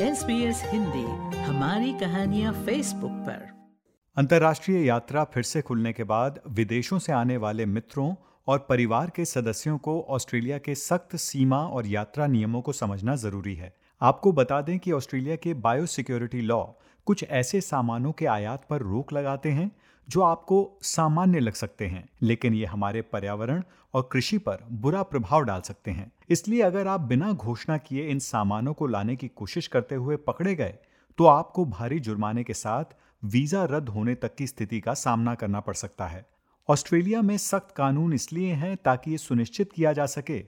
S B S Hindi, हमारी कहानियाँ Facebook पर। अंतर्राष्ट्रीय यात्रा फिर से खुलने के बाद विदेशों से आने वाले मित्रों और परिवार के सदस्यों को ऑस्ट्रेलिया के सख्त सीमा और यात्रा नियमों को समझना ज़रूरी है। आपको बता दें कि ऑस्ट्रेलिया के बायोसिक्योरिटी लॉ कुछ ऐसे सामानों के आयात पर रोक लगाते हैं जो आपको सामान्य लग सकते हैं, लेकिन ये हमारे पर्यावरण और कृषि पर बुरा प्रभाव डाल सकते हैं। इसलिए अगर आप बिना घोषणा किए इन सामानों को लाने की कोशिश करते हुए पकड़े गए तो आपको भारी जुर्माने के साथ वीज़ा रद्द होने तक की स्थिति का सामना करना पड़ सकता है। ऑस्ट्रेलिया में सख्त कानून इसलिए हैं ताकि ये सुनिश्चित किया जा सके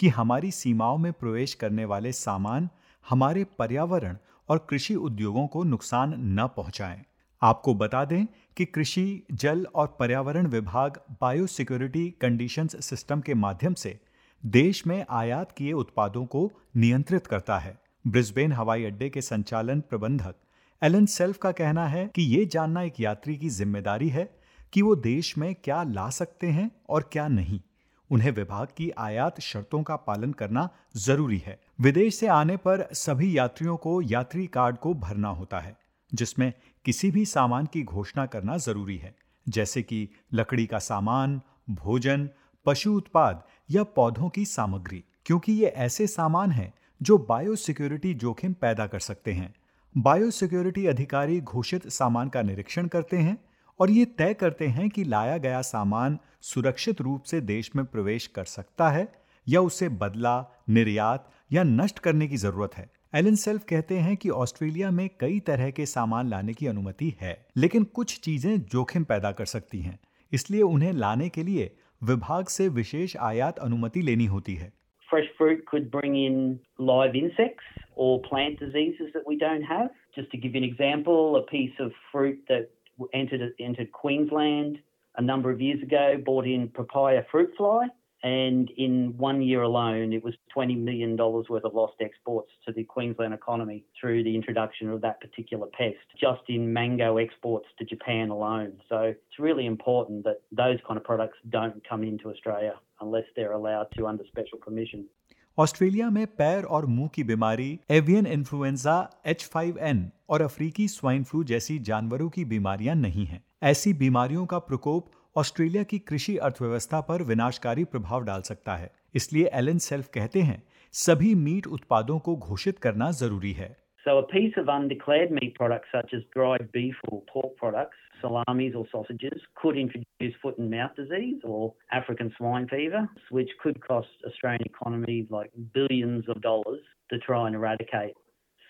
कि हमारी सीमाओं में प्रवेश करने वाले सामान हमारे पर्यावरण और कृषि उद्योगों को नुकसान न पहुंचाएँ। आपको बता दें कि कृषि, जल और पर्यावरण विभाग बायोसिक्योरिटी कंडीशंस सिस्टम के माध्यम से देश में आयात किए उत्पादों को नियंत्रित करता है। ब्रिस्बेन हवाई अड्डे के संचालन प्रबंधक एलन सेल्फ का कहना है कि ये जानना एक यात्री की ज़िम्मेदारी है कि वो देश में क्या ला सकते हैं और क्या नहीं। उन्हें विभाग की आयात शर्तों का पालन करना ज़रूरी है। विदेश से आने पर सभी यात्रियों को यात्री कार्ड को भरना होता है। जिसमें किसी भी सामान की घोषणा करना ज़रूरी है, जैसे कि लकड़ी का सामान, भोजन, पशु उत्पाद या पौधों की सामग्री, क्योंकि ये ऐसे सामान हैं जो बायोसिक्योरिटी जोखिम पैदा कर सकते हैं। बायो सिक्योरिटी अधिकारी घोषित सामान का निरीक्षण करते हैं और ये तय करते हैं कि लाया गया सामान सुरक्षित रूप से देश में प्रवेश कर सकता है या उसे बदला, निर्यात या नष्ट करने की ज़रूरत है। एलन सेल्फ कहते हैं कि ऑस्ट्रेलिया में कई तरह के सामान लाने की अनुमति है लेकिन कुछ चीज़ें जोखिम पैदा कर सकती हैं इसलिए उन्हें लाने के लिए विभाग से विशेष आयात अनुमति लेनी होती है Fresh fruit could bring in live insects or plant diseases that we don't have. Just to give you an example, a piece of fruit that entered entered Queensland a number of years ago brought in papaya fruit fly. And in one year alone, it was $20 million worth of lost exports to the Queensland economy through the introduction of that particular pest, just in mango exports to Japan alone. So it's really important that those kind of products don't come into Australia unless they're allowed to under special permission. Australia में पैर और मुंह की बीमारी avian influenza H5N और अफ्रीकी swine flu जैसी जानवरों की बीमारियां नहीं हैं। ऐसी बीमारियों का प्रकोप ऑस्ट्रेलिया की कृषि अर्थव्यवस्था पर विनाशकारी प्रभाव डाल सकता है इसलिए एलन सेल्फ कहते हैं सभी मीट उत्पादों को घोषित करना ज़रूरी है So a piece of undeclared meat products such as dried beef or pork products, salamis or sausages could introduce foot and mouth disease or African swine fever, which could cost Australian economy like billions of dollars to try and eradicate.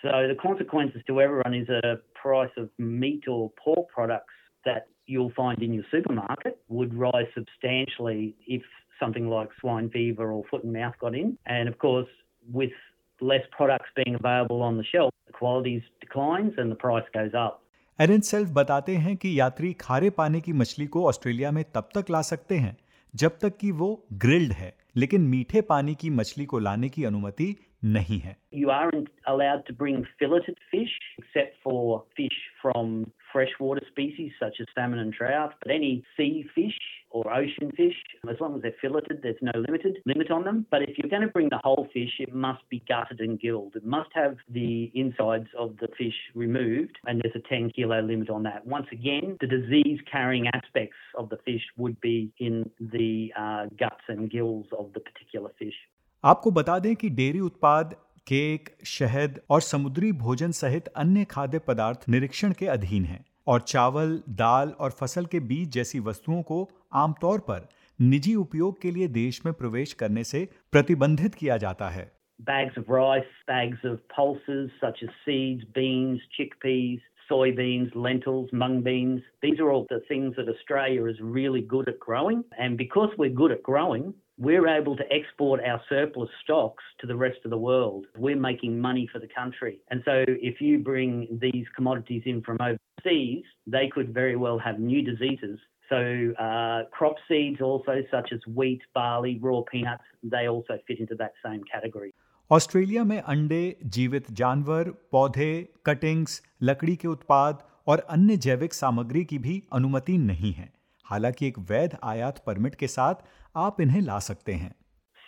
So the consequences to everyone is a price of meat or pork products that you'll find in your supermarket would rise substantially if something like swine fever or foot and mouth got in. And of course, with less products being available on the shelf, the quality declines and the price goes up. Aaron Self बताते हैं कि यात्री खारे पानी की मछली को Australia में तब तक ला सकते हैं जब तक कि वो ग्रिल्ड है लेकिन मीठे पानी की मछली को लाने की अनुमति नहीं है You aren't allowed to bring filleted fish except for fish from freshwater species such as salmon and trout, but any sea fish or ocean fish, as long as they're filleted, there's no limited limit on them. But if you're going to bring the whole fish, it must be gutted and gilled. It must have the insides of the fish removed, and there's a 10 kilo limit on that. Once again, the disease carrying aspects of the fish would be in the uh, guts and gills of the particular fish. आपको बता दें कि dairy उत्पाद cake शहद और समुद्री भोजन सहित अन्य खाद्य पदार्थ निरीक्षण के अधीन हैं और चावल दाल और फ़सल के बीज जैसी वस्तुओं को आमतौर पर निजी उपयोग के लिए देश में प्रवेश करने से प्रतिबंधित किया जाता है। Bags of rice, bags of pulses such as seeds, beans, chickpeas, soybeans, lentils, mung beans. These are all the things that Australia is really good at growing. And because we're good at growing, we're able to export our surplus stocks to the rest of the world. We're making money for the country. And so if you bring these commodities in from overseas, they could very well have new diseases. So uh, crop seeds also, such as wheat, barley, raw peanuts, they also fit into that same category. Australia में अंडे, जीवित जानवर, पौधे, cuttings, लकड़ी के उत्पाद और अन्य जैविक सामग्री की भी अनुमति नहीं है हालाँकि एक वैध आयात परमिट के साथ आप इन्हें ला सकते हैं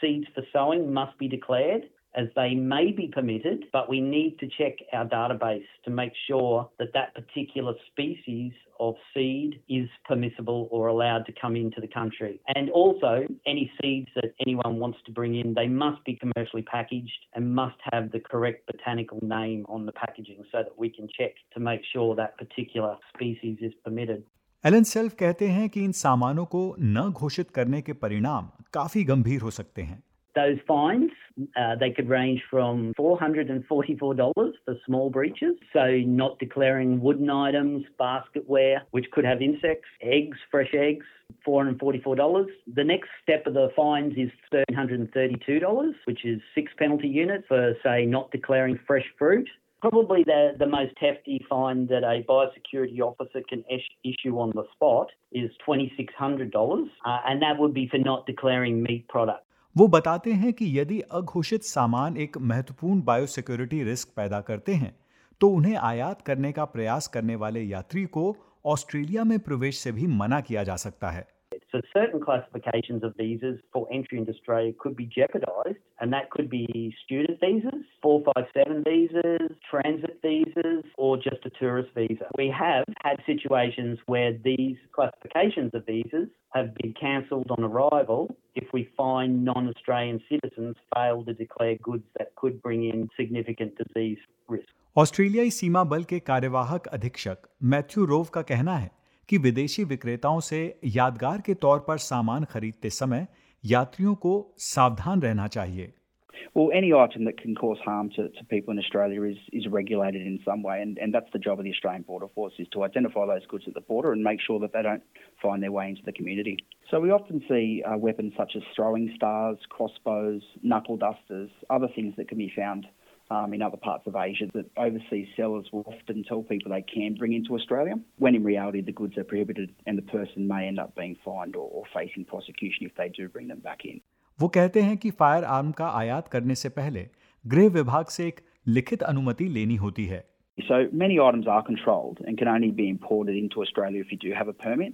Seeds for sowing must be declared. as they may be permitted, but we need to check our database to make sure that that particular species of seed is permissible or allowed to come into the country. And also, any seeds that anyone wants to bring in, they must be commercially packaged and must have the correct botanical name on the packaging so that we can check to make sure that particular species is permitted. Alan Self कहते हैं कि इन सामानों को न घोषित करने के परिणाम काफी गंभीर हो सकते हैं those fines, uh, they could range from $444 for small breaches, so not declaring wooden items, basketware, which could have insects, eggs, fresh eggs, $444. The next step of the fines is $332, which is six penalty units for, say, not declaring fresh fruit. Probably the, the most hefty fine that a biosecurity officer can issue on the spot is $2,600, uh, and that would be for not declaring meat products. वो बताते हैं कि यदि अघोषित सामान एक महत्वपूर्ण biosecurity risk पैदा करते हैं तो उन्हें आयात करने का प्रयास करने वाले यात्री को ऑस्ट्रेलिया में प्रवेश से भी मना किया जा सकता है So certain classifications of visas for entry into Australia could be jeopardised, and that could be student visas, 457 visas, transit visas, or just a tourist visa. We have had situations where these classifications of visas have been cancelled on arrival if we find non-Australian citizens fail to declare goods that could bring in significant disease risk. ऑस्ट्रेलियाई सीमा बल के कार्यवाहक अधीक्षक Matthew row का कहना है कि विदेशी विक्रेताओं से यादगार के तौर पर सामान खरीदते समय यात्रियों को सावधान रहना चाहिए Well, any item that can cause harm to, to people in Australia is, is regulated in some way, and, and that's the job of the Australian Border Force, is to identify those goods at the border and make sure that they don't find their way into the community. So we often see uh, weapons such as throwing stars, crossbows, knuckle dusters, other things that can be found um, in other parts of Asia that overseas sellers will often tell people they can bring into Australia, when in reality the goods are prohibited and the person may end up being fined or, or facing prosecution if they do bring them back in. वो कहते हैं कि fire arm का आयात करने से पहले गृह विभाग से एक लिखित अनुमति लेनी होती है So many items are controlled and can only be imported into Australia if you do have a permit.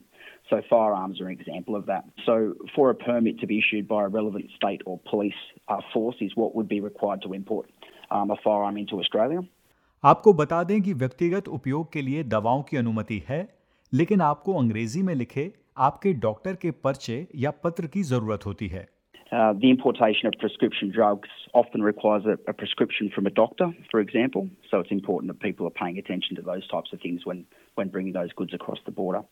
So firearms are an example of that. So for a permit to be issued by a relevant state or police uh, force is what would be required to import um, a firearm into Australia. आपको बता दें कि व्यक्तिगत उपयोग के लिए दवाओं की अनुमति है लेकिन आपको अंग्रेज़ी में लिखे आपके डॉक्टर के पर्चे या पत्र की ज़रूरत होती है Uh, the importation of prescription drugs often requires a, a, prescription from a doctor, for example. So it's important that people are paying attention to those types of things when, when bringing those goods across the border.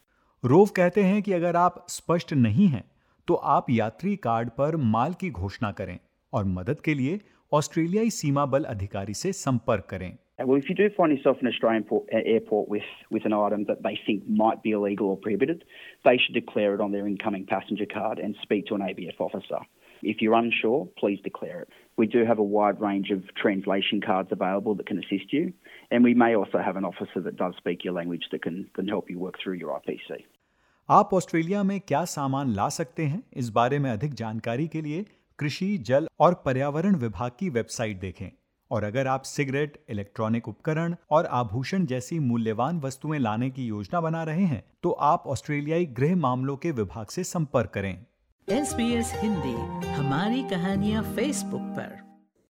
Rove कहते हैं कि अगर आप स्पष्ट नहीं हैं, तो आप यात्री कार्ड पर माल की घोषणा करें और मदद के लिए ऑस्ट्रेलियाई सीमा बल अधिकारी से संपर्क करें Well, if you do find yourself in an Australian port, uh, airport with, with an item that they think might be illegal or prohibited, they should declare it on their incoming passenger card and speak to an ABF officer. If you're unsure, please declare it. We do have a wide range of translation cards available that can assist you, and we may also have an officer that does speak your language that can, can help you work through your IPC. आप Australia में क्या सामान ला सकते हैं इस बारे में अधिक जानकारी के लिए कृषि जल और पर्यावरण विभाग की वेबसाइट देखें और अगर आप सिगरेट इलेक्ट्रॉनिक उपकरण और आभूषण जैसी मूल्यवान वस्तुएँ लाने की योजना बना रहे हैं तो आप ऑस्ट्रेलियाई गृह मामलों के विभाग से संपर्क करें एस हिंदी हमारी कहानियाँ फेसबुक पर।